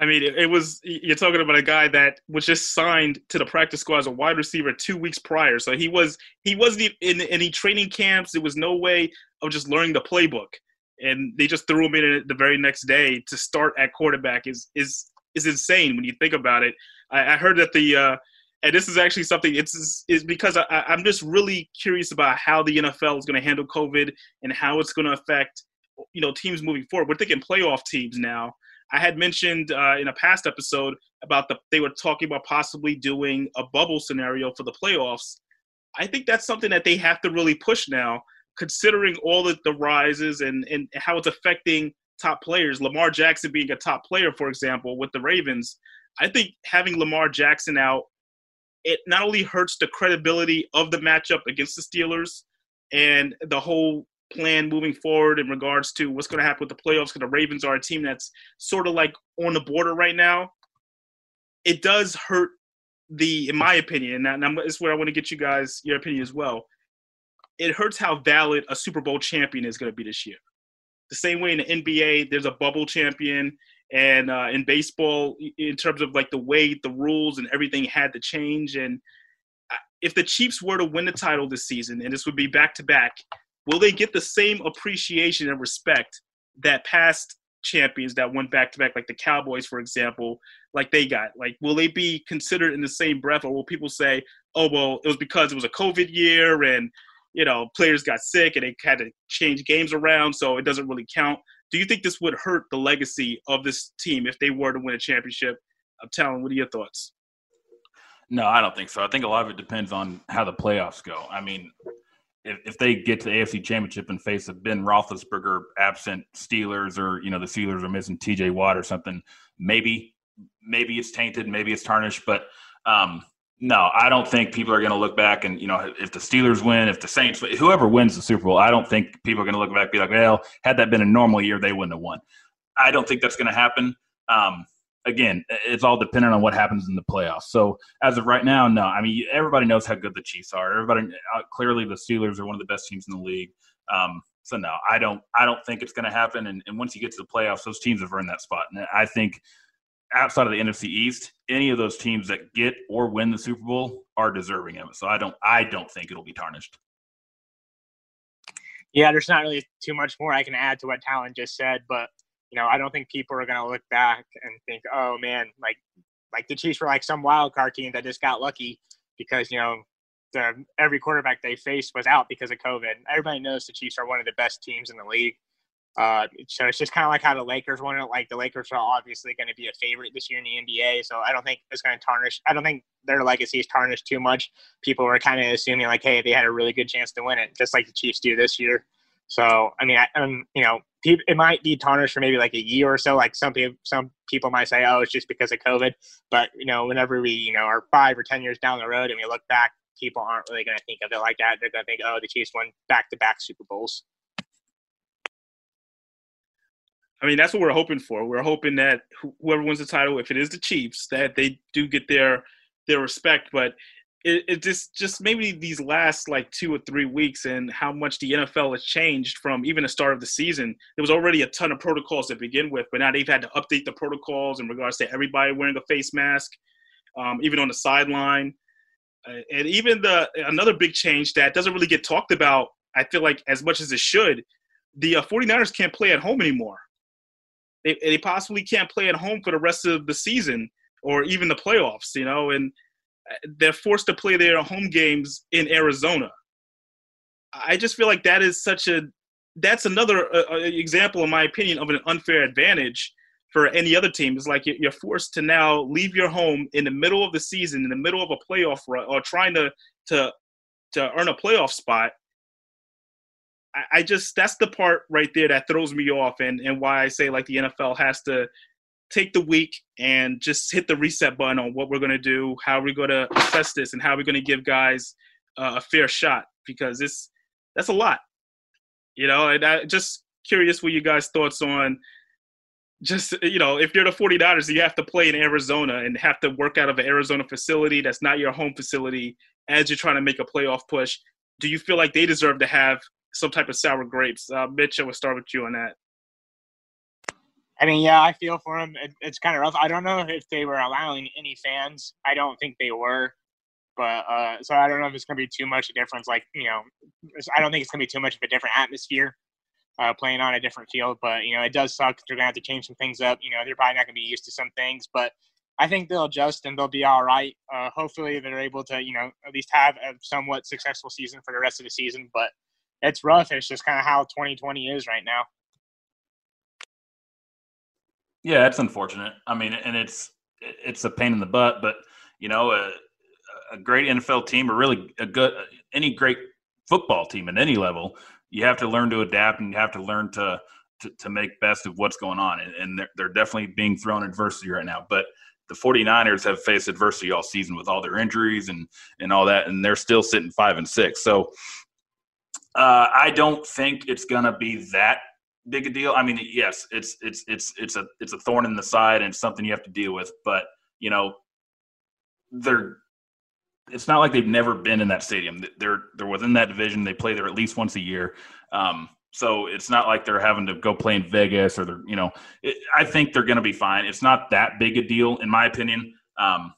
I mean, it, was you're talking about a guy that was just signed to the practice squad as a wide receiver two weeks prior. So he was he wasn't in any training camps. There was no way of just learning the playbook and they just threw him in the very next day to start at quarterback is is is insane when you think about it. I, I heard that the uh, and this is actually something it's is because I, I'm just really curious about how the NFL is going to handle COVID and how it's going to affect you know teams moving forward. We're thinking playoff teams now. I had mentioned uh, in a past episode about the they were talking about possibly doing a bubble scenario for the playoffs. I think that's something that they have to really push now considering all the, the rises and, and how it's affecting top players, Lamar Jackson being a top player, for example, with the Ravens, I think having Lamar Jackson out, it not only hurts the credibility of the matchup against the Steelers and the whole plan moving forward in regards to what's going to happen with the playoffs because the Ravens are a team that's sort of like on the border right now. It does hurt the, in my opinion, and I'm, this where I want to get you guys your opinion as well it hurts how valid a Super Bowl champion is going to be this year. The same way in the NBA, there's a bubble champion, and uh, in baseball, in terms of like the way the rules and everything had to change. And uh, if the Chiefs were to win the title this season, and this would be back to back, will they get the same appreciation and respect that past champions that went back to back, like the Cowboys, for example, like they got? Like, will they be considered in the same breath, or will people say, "Oh, well, it was because it was a COVID year and you know, players got sick and they had to change games around, so it doesn't really count. Do you think this would hurt the legacy of this team if they were to win a championship? I'm telling. What are your thoughts? No, I don't think so. I think a lot of it depends on how the playoffs go. I mean, if, if they get to the AFC Championship and face a Ben Roethlisberger absent Steelers, or you know the Steelers are missing T.J. Watt or something, maybe maybe it's tainted, maybe it's tarnished, but um, no, I don't think people are going to look back and you know if the Steelers win, if the Saints, whoever wins the Super Bowl, I don't think people are going to look back and be like, well, had that been a normal year, they wouldn't have won. I don't think that's going to happen. Um, again, it's all dependent on what happens in the playoffs. So as of right now, no. I mean, everybody knows how good the Chiefs are. Everybody uh, clearly the Steelers are one of the best teams in the league. Um, so no, I don't. I don't think it's going to happen. And, and once you get to the playoffs, those teams have earned that spot. And I think outside of the NFC East, any of those teams that get or win the Super Bowl are deserving of it. So I don't. I don't think it'll be tarnished. Yeah, there's not really too much more I can add to what Talon just said, but you know, I don't think people are going to look back and think, oh man, like like the Chiefs were like some wild card team that just got lucky because you know the every quarterback they faced was out because of COVID. Everybody knows the Chiefs are one of the best teams in the league. Uh, so it's just kind of like how the Lakers won it. Like the Lakers are obviously going to be a favorite this year in the NBA. So I don't think it's going to tarnish. I don't think their legacy is tarnished too much. People were kind of assuming like, hey, they had a really good chance to win it, just like the Chiefs do this year. So I mean, I, um, you know, it might be tarnished for maybe like a year or so. Like some people, some people might say, oh, it's just because of COVID. But you know, whenever we, you know, are five or ten years down the road and we look back, people aren't really going to think of it like that. They're going to think, oh, the Chiefs won back-to-back Super Bowls. I mean, that's what we're hoping for. We're hoping that whoever wins the title, if it is the Chiefs, that they do get their their respect. But it, it just just maybe these last like two or three weeks and how much the NFL has changed from even the start of the season. There was already a ton of protocols to begin with, but now they've had to update the protocols in regards to everybody wearing a face mask, um, even on the sideline. Uh, and even the another big change that doesn't really get talked about, I feel like as much as it should, the uh, 49ers can't play at home anymore. They, they possibly can't play at home for the rest of the season or even the playoffs, you know, and – they're forced to play their home games in Arizona. I just feel like that is such a that's another uh, uh example, in my opinion, of an unfair advantage for any other team. It's like you're forced to now leave your home in the middle of the season, in the middle of a playoff run, or trying to to to earn a playoff spot. I, I just that's the part right there that throws me off, and and why I say like the NFL has to take the week and just hit the reset button on what we're going to do, how we're going to assess this, and how we're going to give guys uh, a fair shot because this that's a lot, you know. And I just curious what you guys' thoughts on just you know if you're the 49ers you have to play in arizona and have to work out of an arizona facility that's not your home facility as you're trying to make a playoff push? Do you feel like they deserve to have some type of sour grapes? Uh, mitch i will start with you on that I mean, yeah, I feel for them. It, it's kind of rough. I don't know if they were allowing any fans. I don't think they were, but uh, so I don't know if it's going to be too much a difference. Like you know, I don't think it's going to be too much of a different atmosphere uh, playing on a different field. But you know, it does suck. They're going to have to change some things up. You know, they're probably not going to be used to some things, but I think they'll adjust and they'll be all right. Uh, hopefully, they're able to you know at least have a somewhat successful season for the rest of the season. But it's rough. It's just kind of how 2020 is right now. Yeah, it's unfortunate. I mean, and it's it's a pain in the butt, but you know, a, a great NFL team or really a good any great football team at any level, you have to learn to adapt and you have to learn to to, to make best of what's going on. And, and they're, they're definitely being thrown adversity right now. But the 49ers have faced adversity all season with all their injuries and and all that, and they're still sitting five and six. So uh, I don't think it's going to be that big a deal. I mean, yes, it's it's it's it's a it's a thorn in the side and it's something you have to deal with. But you know, they're it's not like they've never been in that stadium. They're they're within that division. They play there at least once a year. Um, so it's not like they're having to go play in Vegas or they're you know. It, I think they're going to be fine. It's not that big a deal in my opinion. Um,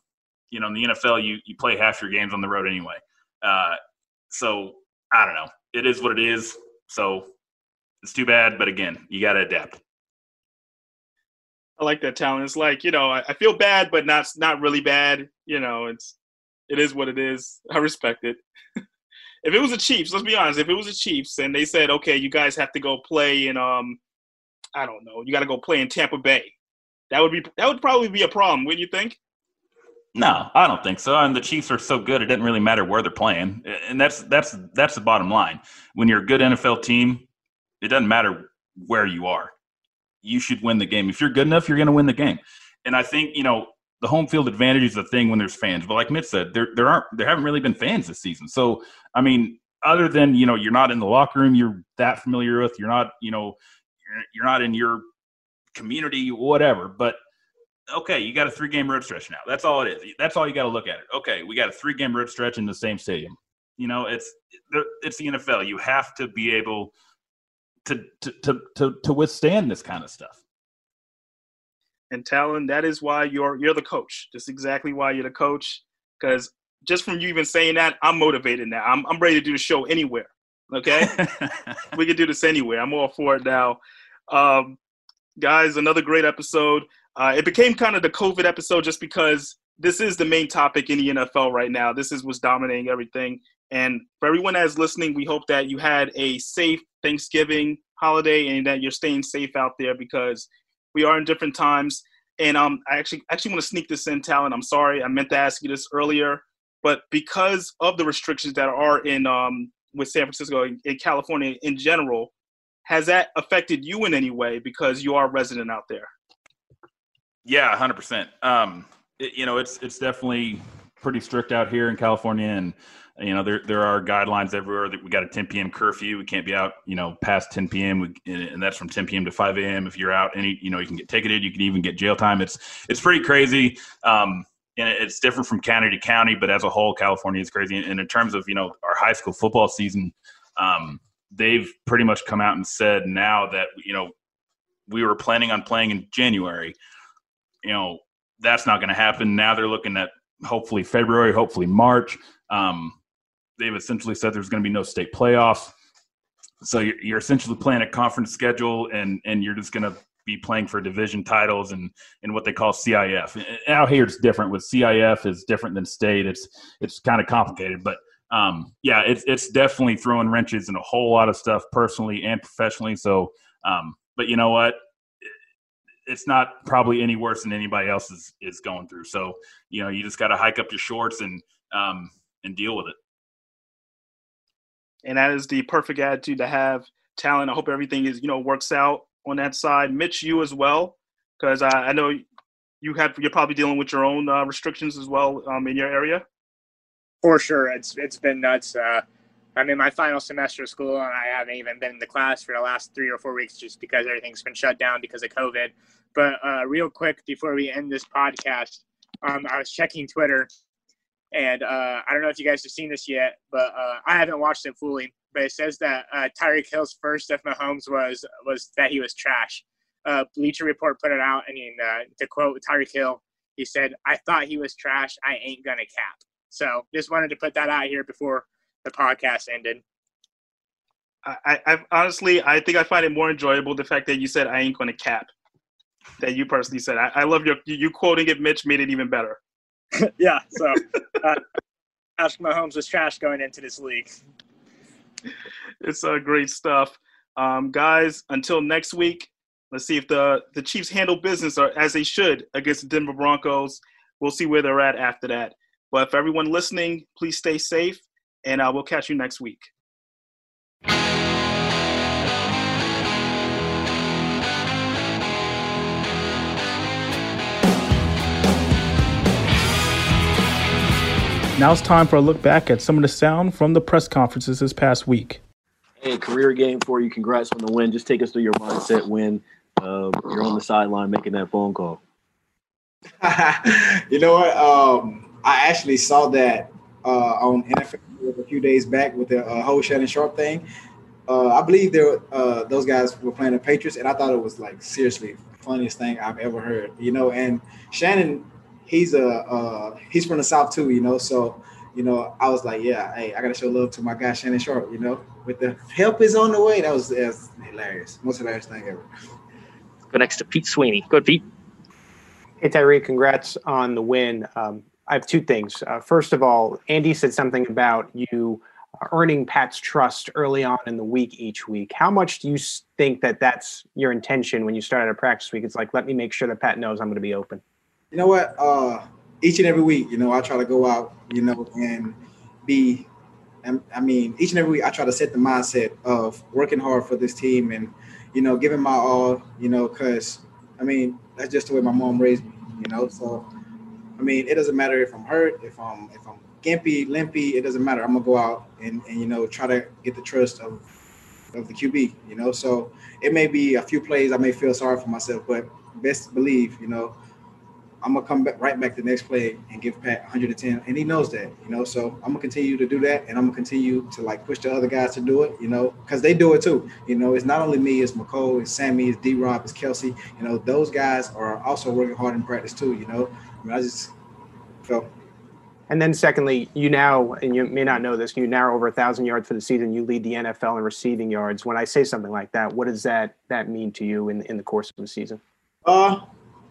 you know, in the NFL, you you play half your games on the road anyway. Uh, so I don't know. It is what it is. So it's too bad, but again, you got to adapt. I like that Talon. It's like you know, I, I, feel bad, but not not really bad. You know, it's it is what it is. I respect it. if it was the Chiefs, let's be honest. If it was the Chiefs and they said, okay, you guys have to go play in um, I don't know, you got to go play in Tampa Bay. That would be that would probably be a problem, wouldn't you think? No, I don't think so. And the Chiefs are so good; it doesn't really matter where they're playing, and that's that's that's the bottom line. When you're a good NFL team, it doesn't matter where you are. You should win the game. If you're good enough, you're going to win the game. And I think you know the home field advantage is a thing when there's fans. But like Mitch said, there there aren't there haven't really been fans this season. So I mean, other than you know you're not in the locker room you're that familiar with, you're not you know you're, not in your community, whatever. But okay, you got a three game road stretch now. That's all it is. That's all you got to look at it. Okay, we got a three game road stretch in the same stadium. You know, it's it's the NFL. You have to be able to to to to, withstand this kind of stuff. And Talon, that is why you're you're the coach. Just exactly why you're the coach. Because just from you even saying that, I'm motivated now. I'm I'm ready to do the show anywhere. Okay, we can do this anywhere. I'm all for it now. Um, guys, another great episode. Uh, it became kind of the COVID episode just because this is the main topic in the NFL right now. This is what's dominating everything. And for everyone that's listening, we hope that you had a safe Thanksgiving holiday and that you're staying safe out there because we are in different times. And um, I actually actually want to sneak this in, Talon. I'm sorry, I meant to ask you this earlier, but because of the restrictions that are in um, with San Francisco in California in general, has that affected you in any way because you are a resident out there? Yeah, hundred um, percent. You know, it's it's definitely pretty strict out here in California, and you know there there are guidelines everywhere that we got a 10 p.m. curfew. We can't be out, you know, past 10 p.m. We, and that's from 10 p.m. to 5 a.m. If you're out, any you know, you can get ticketed. You can even get jail time. It's it's pretty crazy. Um, and it's different from county to county, but as a whole, California is crazy. And in terms of you know our high school football season, um, they've pretty much come out and said now that you know we were planning on playing in January. You know that's not going to happen. Now they're looking at hopefully February, hopefully March. Um, they've essentially said there's going to be no state playoffs. So you're, you're essentially playing a conference schedule, and and you're just going to be playing for division titles and and what they call CIF. Out here it's different. With CIF is different than state. It's it's kind of complicated, but um, yeah, it's it's definitely throwing wrenches in a whole lot of stuff personally and professionally. So, um, but you know what? It's not probably any worse than anybody else is is going through. So, you know, you just got to hike up your shorts and um, and deal with it. And that is the perfect attitude to have. Talon. I hope everything is you know works out on that side. Mitch, you as well, because I, I, know you have you're probably dealing with your own uh, restrictions as well um, in your area. For sure, it's it's been nuts. Uh, I'm in my final semester of school, and I haven't even been in the class for the last three or four weeks, just because everything's been shut down because of COVID. But uh, real quick before we end this podcast, um, I was checking Twitter, and uh, I don't know if you guys have seen this yet, but uh, I haven't watched it fully but it says that uh, Tyreek Hill's first of Mahomes was was that he was trash. Uh, Bleacher Report put it out, and uh, to quote Tyreek Hill, he said, "I thought he was trash. I ain't gonna cap." So just wanted to put that out here before the podcast ended. I, I honestly, I think I find it more enjoyable the fact that you said I ain't gonna cap. That you personally said. I, I love your you quoting it. Mitch made it even better. yeah. So, uh, Patrick Mahomes was trash going into this league it's uh, great stuff. Um, guys, until next week, let's see if the, the Chiefs handle business or, as they should against the Denver Broncos. We'll see where they're at after that. But for everyone listening, please stay safe, and uh, we'll catch you next week. Now it's time for a look back at some of the sound from the press conferences this past week. Hey, career game for you. Congrats on the win. Just take us through your mindset when uh, you're on the sideline making that phone call. you know what? Um, I actually saw that uh, on NFL a few days back with the uh, whole Shannon Sharpe thing. Uh, I believe there uh, those guys were playing the Patriots, and I thought it was like seriously funniest thing I've ever heard. You know, and Shannon he's a uh, he's from the south too, you know. So, you know, I was like, yeah, hey, I gotta show love to my guy Shannon Sharpe, you know. With the help is on the way. That was, that was hilarious, most hilarious thing ever. Go next to Pete Sweeney. Good, Pete. Hey Tyree, congrats on the win. Um, I have two things. Uh, first of all, Andy said something about you earning Pat's trust early on in the week each week. How much do you think that that's your intention when you start out a practice week? It's like, let me make sure that Pat knows I'm going to be open. You know what? Uh, each and every week, you know, I try to go out, you know, and be. I mean, each and every week, I try to set the mindset of working hard for this team and, you know, giving my all, you know, because I mean, that's just the way my mom raised me, you know. So, I mean, it doesn't matter if I'm hurt, if I'm if I'm gimpy, limpy, it doesn't matter. I'm gonna go out and, and you know try to get the trust of of the QB, you know. So it may be a few plays I may feel sorry for myself, but best believe, you know, I'm gonna come back right back to the next play and give Pat 110, and he knows that, you know. So I'm gonna continue to do that, and I'm gonna continue to like push the other guys to do it, you know, because they do it too. You know, it's not only me, it's Mecole, it's Sammy, it's D. Rob, it's Kelce. You know, those guys are also working hard in practice too. You know, I mean, I just felt. And then, secondly, you now, and you may not know this, you now over a thousand yards for the season. You lead the NFL in receiving yards. When I say something like that, what does that that mean to you in in the course of the season? Uh,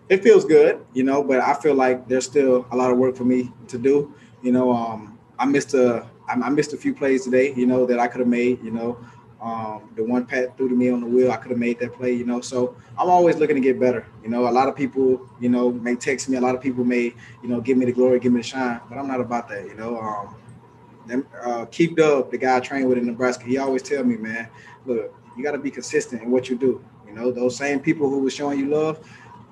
it feels good, you know, but I feel like there's still a lot of work for me to do. You know, um, I missed a I missed a few plays today, you know, that I could have made. You know, um, the one Pat threw to me on the wheel, I could have made that play. You know, so I'm always looking to get better. You know, a lot of people, you know, may text me. A lot of people may, you know, give me the glory, give me the shine, but I'm not about that. You know, um, them, uh, Keith Dub, the guy I trained with in Nebraska, he always tell me, man, look, you got to be consistent in what you do. You know, those same people who were showing you love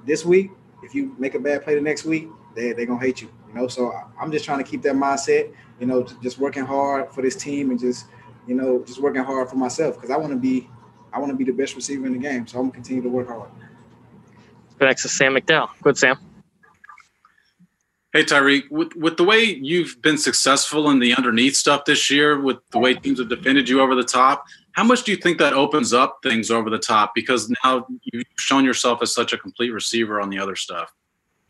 this week, if you make a bad play the next week, they they're gonna hate you. You know, so I'm just trying to keep that mindset. You know, just working hard for this team and just you know just working hard for myself because I want to be I want to be the best receiver in the game. So I'm gonna continue to work hard. Go next to Sam McDowell. Good, Sam. Hey Tyreek, with with the way you've been successful in the underneath stuff this year, with the way teams have defended you over the top, how much do you think that opens up things over the top? Because now you've shown yourself as such a complete receiver on the other stuff.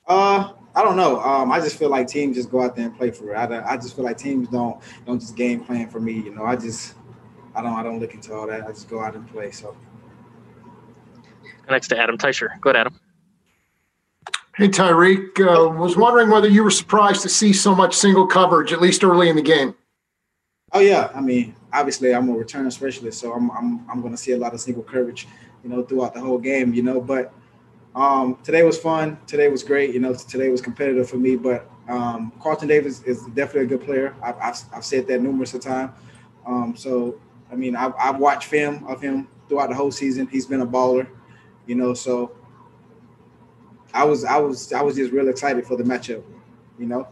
Uh, I don't know. Um, I just feel like teams just go out there and play for it. I, I just feel like teams don't don't just game plan for me. You know, I just I don't I don't look into all that. I just go out and play. So. Next to Adam Teicher. Go ahead, Adam. Hey, Tyreek. Uh, was wondering whether you were surprised to see so much single coverage, at least early in the game. Oh yeah, I mean, obviously I'm a return specialist, so I'm I'm I'm going to see a lot of single coverage, you know, throughout the whole game, you know. But um, today was fun. Today was great. You know, today was competitive for me. But um, Carlton Davis is definitely a good player. I've I've, I've said that numerous of times. Um, so I mean, I've, I've watched film of him throughout the whole season. He's been a baller, you know. So I was I was I was just real excited for the matchup, you know.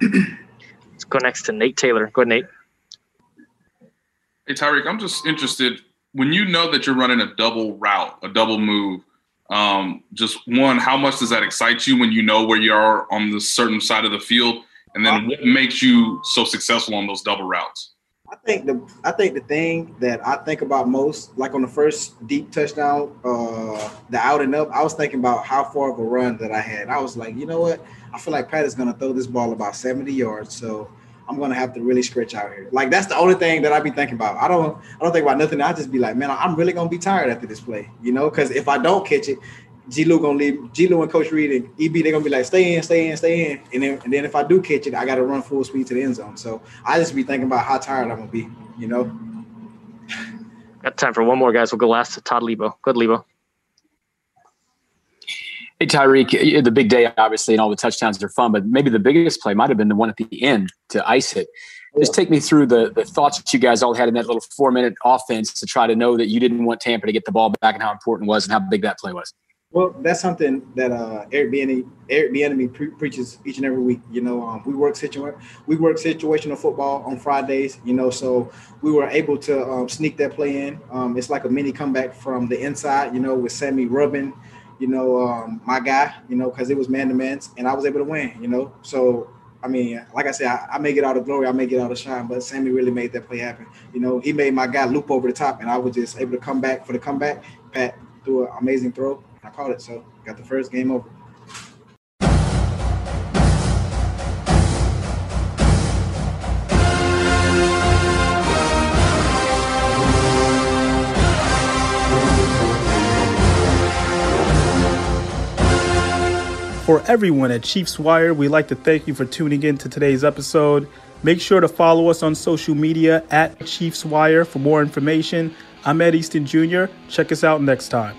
Let's go next to Nate Taylor. Go ahead, Nate. Hey Tyreek, I'm just interested when you know that you're running a double route, a double move. Um, just one, how much does that excite you when you know where you are on the certain side of the field, and then what makes you so successful on those double routes? I think the I think the thing that I think about most, like on the first deep touchdown, uh, the out and up, I was thinking about how far of a run that I had. I was like, you know what? I feel like Pat is gonna throw this ball about 70 yards, so I'm gonna have to really stretch out here. Like that's the only thing that I be thinking about. I don't I don't think about nothing. I just be like, man, I'm really gonna be tired after this play, you know, because if I don't catch it, G Lou gonna leave. G Lou and Coach Reid and EB they're gonna be like, stay in, stay in, stay in, and then and then if I do catch it, I got to run full speed to the end zone. So I just be thinking about how tired I'm gonna be, you know. Got time for one more, guys. We'll go last to Todd Lebo. Good, Lebo. Hey Tyreek, the big day obviously, and all the touchdowns are fun, but maybe the biggest play might have been the one at the end to ice it. Just take me through the the thoughts that you guys all had in that little four minute offense to try to know that you didn't want Tampa to get the ball back and how important it was and how big that play was. Well, that's something that uh, Eric Bieniemy, Eric Bieniemy pre- preaches each and every week. You know, um, we work situa- we work situational football on Fridays. You know, so we were able to um, sneak that play in. Um, it's like a mini comeback from the inside. You know, with Sammy rubbing, you know, um, my guy. You know, because it was man to man, and I was able to win. You know, so I mean, like I said, I, I, may get out of glory, I may get out of shine, but Sammy really made that play happen. You know, he made my guy loop over the top, and I was just able to come back for the comeback. Pat threw an amazing throw. I caught it, so got the first game over. For everyone at Chiefs Wire, we'd like to thank you for tuning in to today's episode. Make sure to follow us on social media at Chiefs Wire for more information. I'm Ed Easton Jr. Check us out next time.